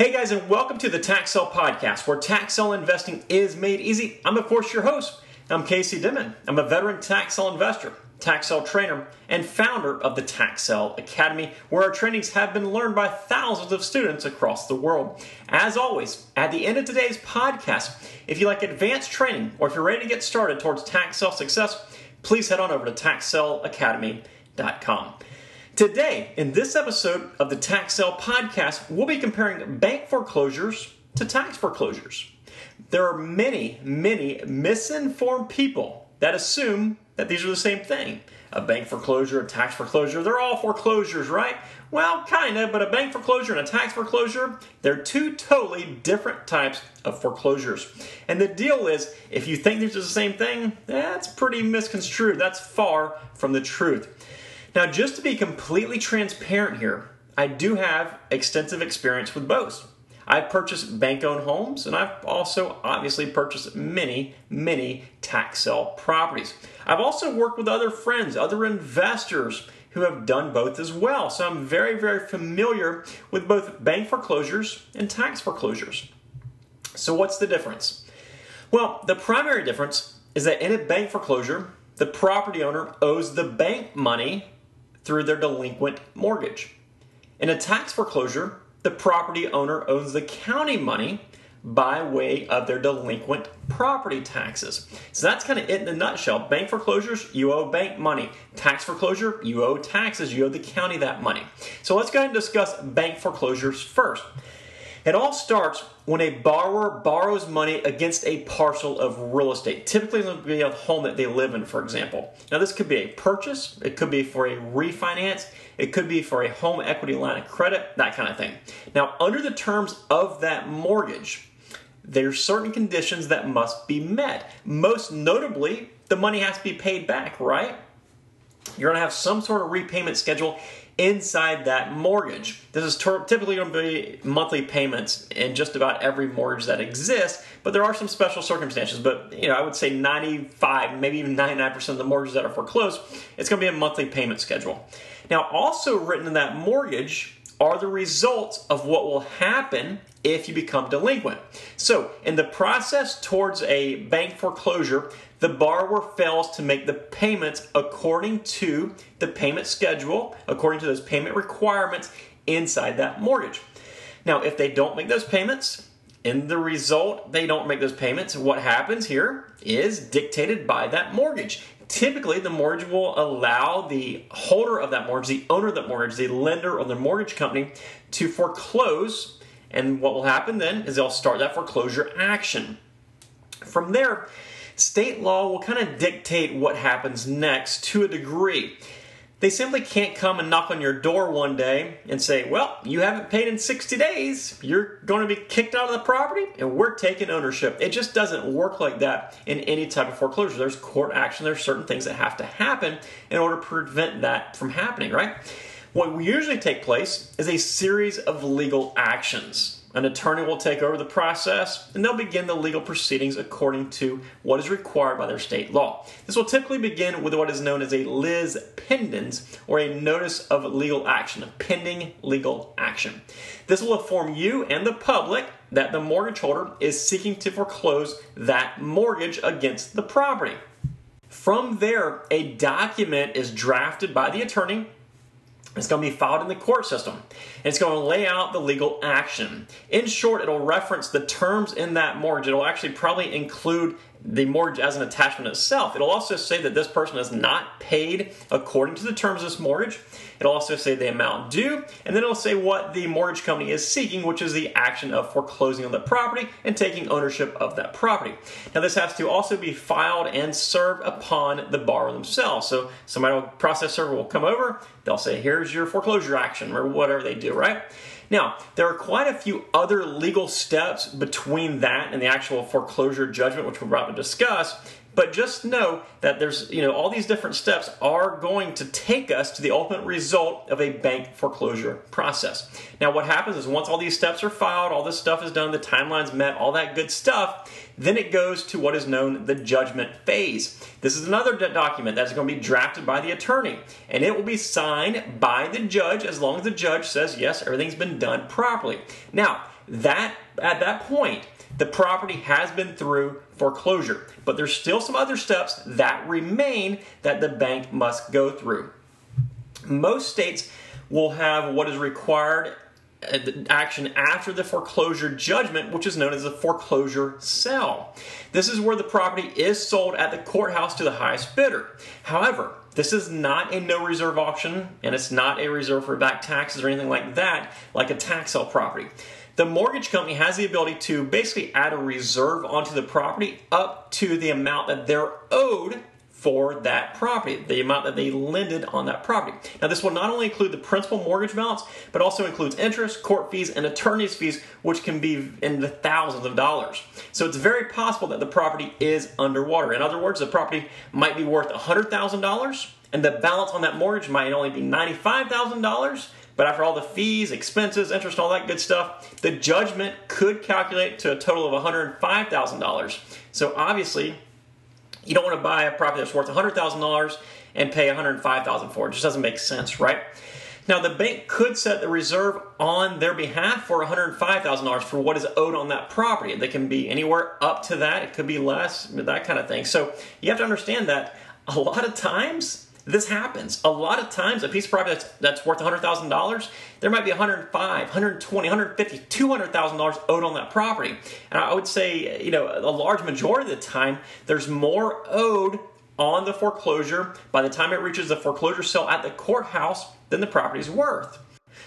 Hey guys, and welcome to the Tax Sale Podcast, where tax sale investing is made easy. I'm, of course, your host. I'm Casey Dimon. I'm a veteran tax sale investor, tax sale trainer, and founder of the Tax Sale Academy, where our trainings have been learned by thousands of students across the world. As always, at the end of today's podcast, if you like advanced training or if you're ready to get started towards tax sale success, please head on over to taxsaleacademy.com. Today, in this episode of the Tax Sale Podcast, we'll be comparing bank foreclosures to tax foreclosures. There are many, many misinformed people that assume that these are the same thing. A bank foreclosure, a tax foreclosure, they're all foreclosures, right? Well, kind of, but a bank foreclosure and a tax foreclosure, they're two totally different types of foreclosures. And the deal is, if you think these are the same thing, that's pretty misconstrued. That's far from the truth. Now, just to be completely transparent here, I do have extensive experience with both. I've purchased bank owned homes and I've also obviously purchased many, many tax sale properties. I've also worked with other friends, other investors who have done both as well. So I'm very, very familiar with both bank foreclosures and tax foreclosures. So, what's the difference? Well, the primary difference is that in a bank foreclosure, the property owner owes the bank money through their delinquent mortgage. In a tax foreclosure, the property owner owns the county money by way of their delinquent property taxes. So that's kind of it in a nutshell. Bank foreclosures, you owe bank money. Tax foreclosure, you owe taxes, you owe the county that money. So let's go ahead and discuss bank foreclosures first. It all starts when a borrower borrows money against a parcel of real estate. Typically, it would be a home that they live in, for example. Now, this could be a purchase, it could be for a refinance, it could be for a home equity line of credit, that kind of thing. Now, under the terms of that mortgage, there's certain conditions that must be met. Most notably, the money has to be paid back, right? You're going to have some sort of repayment schedule inside that mortgage. This is ter- typically going to be monthly payments in just about every mortgage that exists, but there are some special circumstances. But you know, I would say 95, maybe even 99% of the mortgages that are foreclosed, it's going to be a monthly payment schedule. Now, also written in that mortgage are the results of what will happen if you become delinquent. So, in the process towards a bank foreclosure, the borrower fails to make the payments according to the payment schedule, according to those payment requirements inside that mortgage. Now, if they don't make those payments, in the result, they don't make those payments. What happens here is dictated by that mortgage. Typically, the mortgage will allow the holder of that mortgage, the owner of that mortgage, the lender or the mortgage company to foreclose. And what will happen then is they'll start that foreclosure action. From there, state law will kind of dictate what happens next to a degree. They simply can't come and knock on your door one day and say, Well, you haven't paid in 60 days. You're going to be kicked out of the property and we're taking ownership. It just doesn't work like that in any type of foreclosure. There's court action, there's certain things that have to happen in order to prevent that from happening, right? What usually take place is a series of legal actions. An attorney will take over the process and they'll begin the legal proceedings according to what is required by their state law. This will typically begin with what is known as a lis pendens or a notice of legal action, a pending legal action. This will inform you and the public that the mortgage holder is seeking to foreclose that mortgage against the property. From there, a document is drafted by the attorney it's going to be filed in the court system. It's going to lay out the legal action. In short, it'll reference the terms in that mortgage. It'll actually probably include the mortgage as an attachment itself. It'll also say that this person is not paid according to the terms of this mortgage. It'll also say the amount due, and then it'll say what the mortgage company is seeking, which is the action of foreclosing on the property and taking ownership of that property. Now, this has to also be filed and served upon the borrower themselves. So, somebody will process server will come over, they'll say, Here's your foreclosure action, or whatever they do, right? Now, there are quite a few other legal steps between that and the actual foreclosure judgment, which we're about to discuss. But just know that there's, you know, all these different steps are going to take us to the ultimate result of a bank foreclosure process. Now, what happens is once all these steps are filed, all this stuff is done, the timeline's met, all that good stuff, then it goes to what is known the judgment phase. This is another document that's going to be drafted by the attorney, and it will be signed by the judge as long as the judge says, yes, everything's been done properly. Now, that at that point, the property has been through foreclosure. But there's still some other steps that remain that the bank must go through. Most states will have what is required uh, action after the foreclosure judgment, which is known as a foreclosure sale. This is where the property is sold at the courthouse to the highest bidder. However, this is not a no reserve auction and it's not a reserve for back taxes or anything like that, like a tax sale property. The mortgage company has the ability to basically add a reserve onto the property up to the amount that they're owed for that property, the amount that they lended on that property. Now, this will not only include the principal mortgage balance, but also includes interest, court fees, and attorney's fees, which can be in the thousands of dollars. So it's very possible that the property is underwater. In other words, the property might be worth $100,000, and the balance on that mortgage might only be $95,000. But after all the fees, expenses, interest, all that good stuff, the judgment could calculate to a total of $105,000. So obviously, you don't want to buy a property that's worth $100,000 and pay $105,000 for it. It just doesn't make sense, right? Now, the bank could set the reserve on their behalf for $105,000 for what is owed on that property. They can be anywhere up to that, it could be less, that kind of thing. So you have to understand that a lot of times this happens. A lot of times, a piece of property that's, that's worth $100,000, there might be $105, $120, $150, $200,000 owed on that property. And I would say, you know, a large majority of the time, there's more owed on the foreclosure by the time it reaches the foreclosure sale at the courthouse than the property's worth.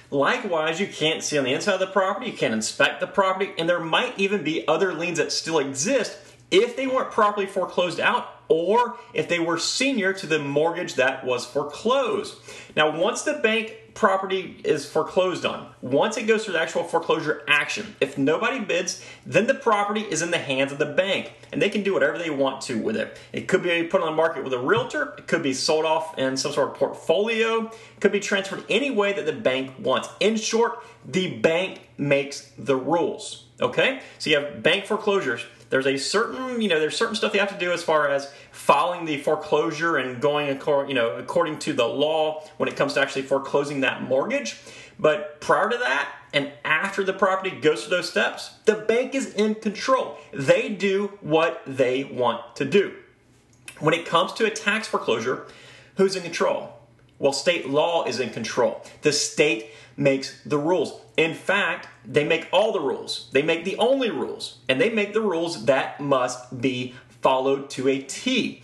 Likewise, you can't see on the inside of the property, you can't inspect the property, and there might even be other liens that still exist if they weren't properly foreclosed out or if they were senior to the mortgage that was foreclosed. Now, once the bank property is foreclosed on, once it goes through the actual foreclosure action, if nobody bids, then the property is in the hands of the bank and they can do whatever they want to with it. It could be put on the market with a realtor, it could be sold off in some sort of portfolio, it could be transferred any way that the bank wants. In short, the bank makes the rules. Okay? So you have bank foreclosures there's a certain, you know, there's certain stuff you have to do as far as following the foreclosure and going, you know, according to the law when it comes to actually foreclosing that mortgage. But prior to that, and after the property goes through those steps, the bank is in control. They do what they want to do. When it comes to a tax foreclosure, who's in control? Well, state law is in control. The state makes the rules. In fact, they make all the rules. They make the only rules. And they make the rules that must be followed to a T.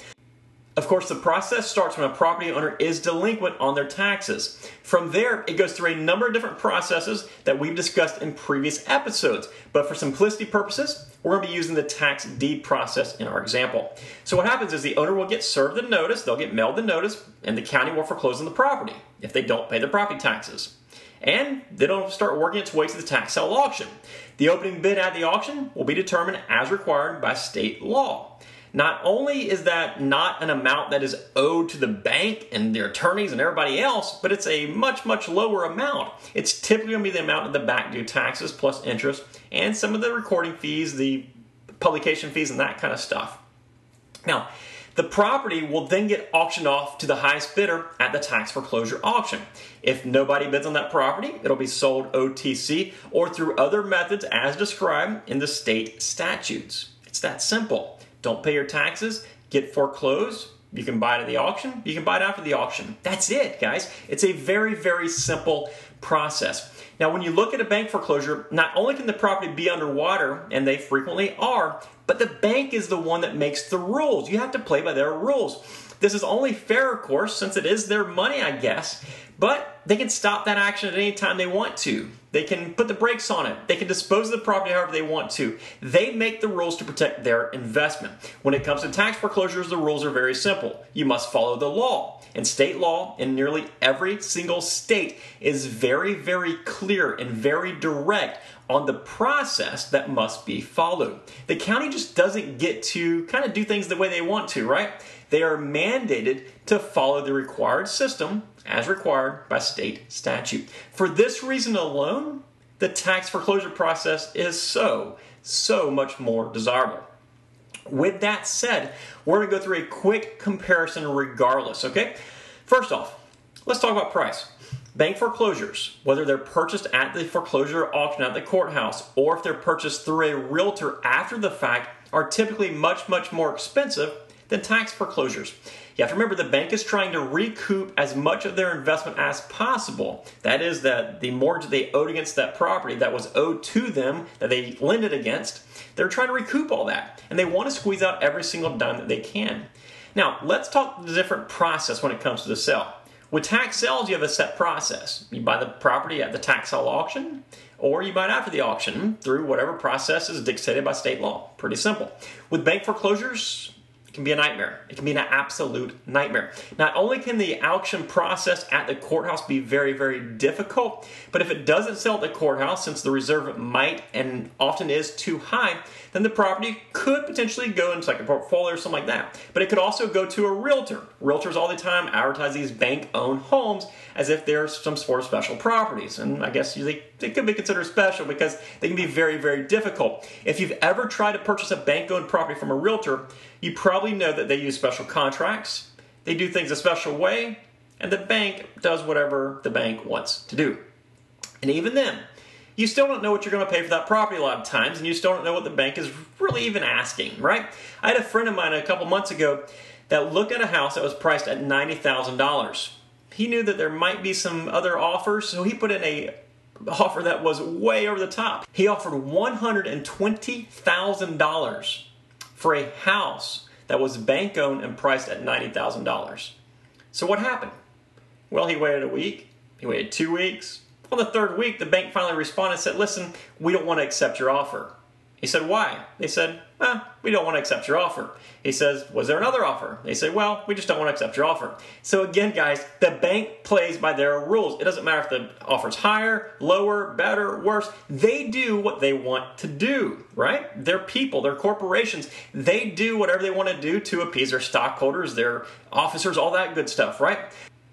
Of course, the process starts when a property owner is delinquent on their taxes. From there, it goes through a number of different processes that we've discussed in previous episodes. But for simplicity purposes, we're going to be using the tax deed process in our example. So what happens is the owner will get served the notice, they'll get mailed the notice, and the county will foreclose on the property if they don't pay their property taxes and then it'll start working its way to the tax sale auction. The opening bid at the auction will be determined as required by state law. Not only is that not an amount that is owed to the bank and their attorneys and everybody else, but it's a much, much lower amount. It's typically going to be the amount of the back due taxes plus interest and some of the recording fees, the publication fees, and that kind of stuff. Now, the property will then get auctioned off to the highest bidder at the tax foreclosure auction. If nobody bids on that property, it'll be sold OTC or through other methods as described in the state statutes. It's that simple. Don't pay your taxes, get foreclosed, you can buy it at the auction, you can buy it after the auction. That's it, guys. It's a very, very simple process. Now, when you look at a bank foreclosure, not only can the property be underwater, and they frequently are, but the bank is the one that makes the rules. You have to play by their rules. This is only fair, of course, since it is their money, I guess. But they can stop that action at any time they want to. They can put the brakes on it. They can dispose of the property however they want to. They make the rules to protect their investment. When it comes to tax foreclosures, the rules are very simple. You must follow the law. And state law in nearly every single state is very, very clear and very direct on the process that must be followed. The county just doesn't get to kind of do things the way they want to, right? They are mandated to follow the required system as required by state statute. For this reason alone, the tax foreclosure process is so, so much more desirable. With that said, we're going to go through a quick comparison regardless, okay? First off, let's talk about price. Bank foreclosures, whether they're purchased at the foreclosure auction at the courthouse or if they're purchased through a realtor after the fact, are typically much, much more expensive than tax foreclosures. You have to remember the bank is trying to recoup as much of their investment as possible. That is, that the mortgage they owed against that property that was owed to them, that they lended against, they're trying to recoup all that. And they want to squeeze out every single dime that they can. Now, let's talk the different process when it comes to the sale. With tax sales, you have a set process. You buy the property at the tax sale auction, or you buy it after the auction through whatever process is dictated by state law. Pretty simple. With bank foreclosures, it can be a nightmare. It can be an absolute nightmare. Not only can the auction process at the courthouse be very, very difficult, but if it doesn't sell at the courthouse, since the reserve might and often is too high, then the property could potentially go into like a portfolio or something like that. But it could also go to a realtor. Realtors all the time advertise these bank-owned homes as if they're some sort of special properties. And I guess they, they could be considered special because they can be very, very difficult. If you've ever tried to purchase a bank-owned property from a realtor, you probably know that they use special contracts, they do things a special way, and the bank does whatever the bank wants to do. And even then, you still don't know what you're going to pay for that property a lot of times, and you still don't know what the bank is really even asking, right? I had a friend of mine a couple months ago that looked at a house that was priced at $90,000. He knew that there might be some other offers, so he put in a offer that was way over the top. He offered $120,000 for a house that was bank owned and priced at $90,000. So what happened? Well, he waited a week, he waited two weeks, on the third week, the bank finally responded and said, Listen, we don't want to accept your offer. He said, Why? They said, well, we don't want to accept your offer. He says, Was there another offer? They say, Well, we just don't want to accept your offer. So again, guys, the bank plays by their rules. It doesn't matter if the offer's higher, lower, better, worse. They do what they want to do, right? They're people, they're corporations. They do whatever they want to do to appease their stockholders, their officers, all that good stuff, right?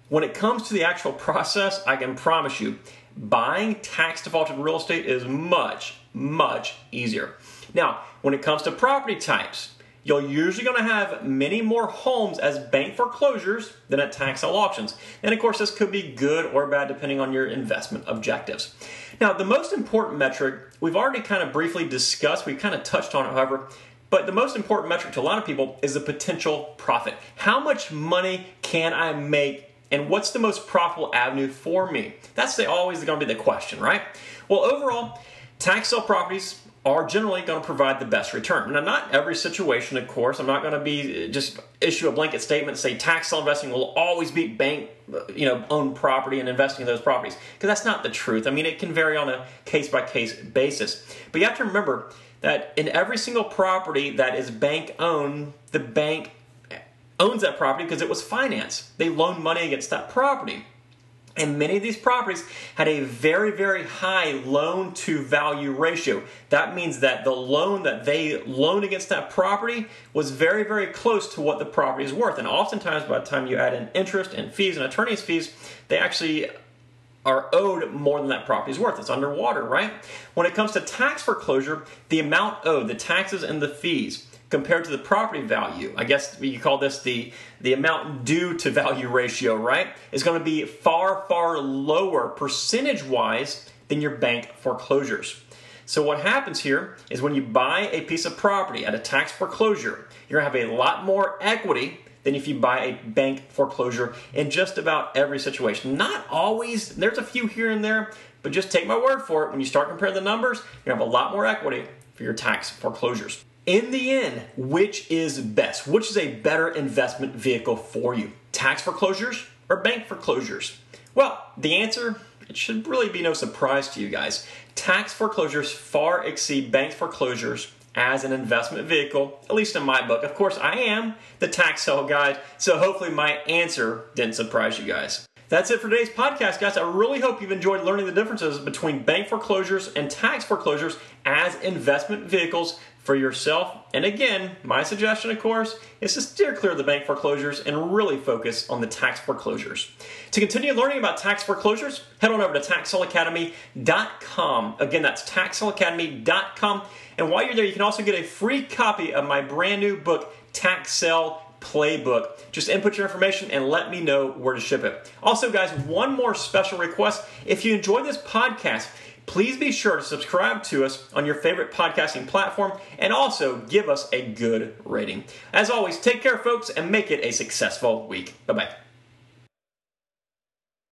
When it comes to the actual process, I can promise you, buying tax defaulted real estate is much, much easier. Now, when it comes to property types, you're usually going to have many more homes as bank foreclosures than at tax sale auctions. And of course, this could be good or bad depending on your investment objectives. Now, the most important metric we've already kind of briefly discussed, we've kind of touched on it, however, but the most important metric to a lot of people is the potential profit. How much money can I make and what's the most profitable avenue for me? That's the, always going to be the question, right? Well, overall, tax sale properties are generally going to provide the best return. Now, not every situation, of course. I'm not going to be uh, just issue a blanket statement say tax sale investing will always be bank, you know, owned property and investing in those properties because that's not the truth. I mean, it can vary on a case by case basis. But you have to remember that in every single property that is bank owned, the bank uh, owns that property because it was financed. They loaned money against that property. And many of these properties had a very, very high loan to value ratio. That means that the loan that they loaned against that property was very, very close to what the property is worth. And oftentimes, by the time you add in interest and fees and attorney's fees, they actually are owed more than that property is worth. It's underwater, right? When it comes to tax foreclosure, the amount owed, the taxes and the fees, compared to the property value. I guess you call this the, the amount due to value ratio, right? Is going to be far, far lower percentage wise than your bank foreclosures. So, what happens here is when you buy a piece of property at a tax foreclosure, you're going to have a lot more equity than if you buy a bank foreclosure in just about every situation. Not always, there's a few here and there, but just take my word for it. When you start comparing the numbers, you have a lot more equity for your tax foreclosures. In the end, which is best? Which is a better investment vehicle for you? Tax foreclosures or bank foreclosures? Well, the answer, it should really be no surprise to you guys. Tax foreclosures far exceed bank foreclosures as an investment vehicle, at least in my book. Of course, I am the tax sale guide, so hopefully my answer didn't surprise you guys. That's it for today's podcast, guys. I really hope you've enjoyed learning the differences between bank foreclosures and tax foreclosures as investment vehicles for yourself. And again, my suggestion, of course, is to steer clear of the bank foreclosures and really focus on the tax foreclosures. To continue learning about tax foreclosures, head on over to taxsaleacademy.com. Again, that's taxsaleacademy.com. And while you're there, you can also get a free copy of my brand new book, Tax Sale playbook. Just input your information and let me know where to ship it. Also, guys, one more special request. If you enjoy this podcast, please be sure to subscribe to us on your favorite podcasting platform and also give us a good rating. As always, take care, folks, and make it a successful week. Bye bye.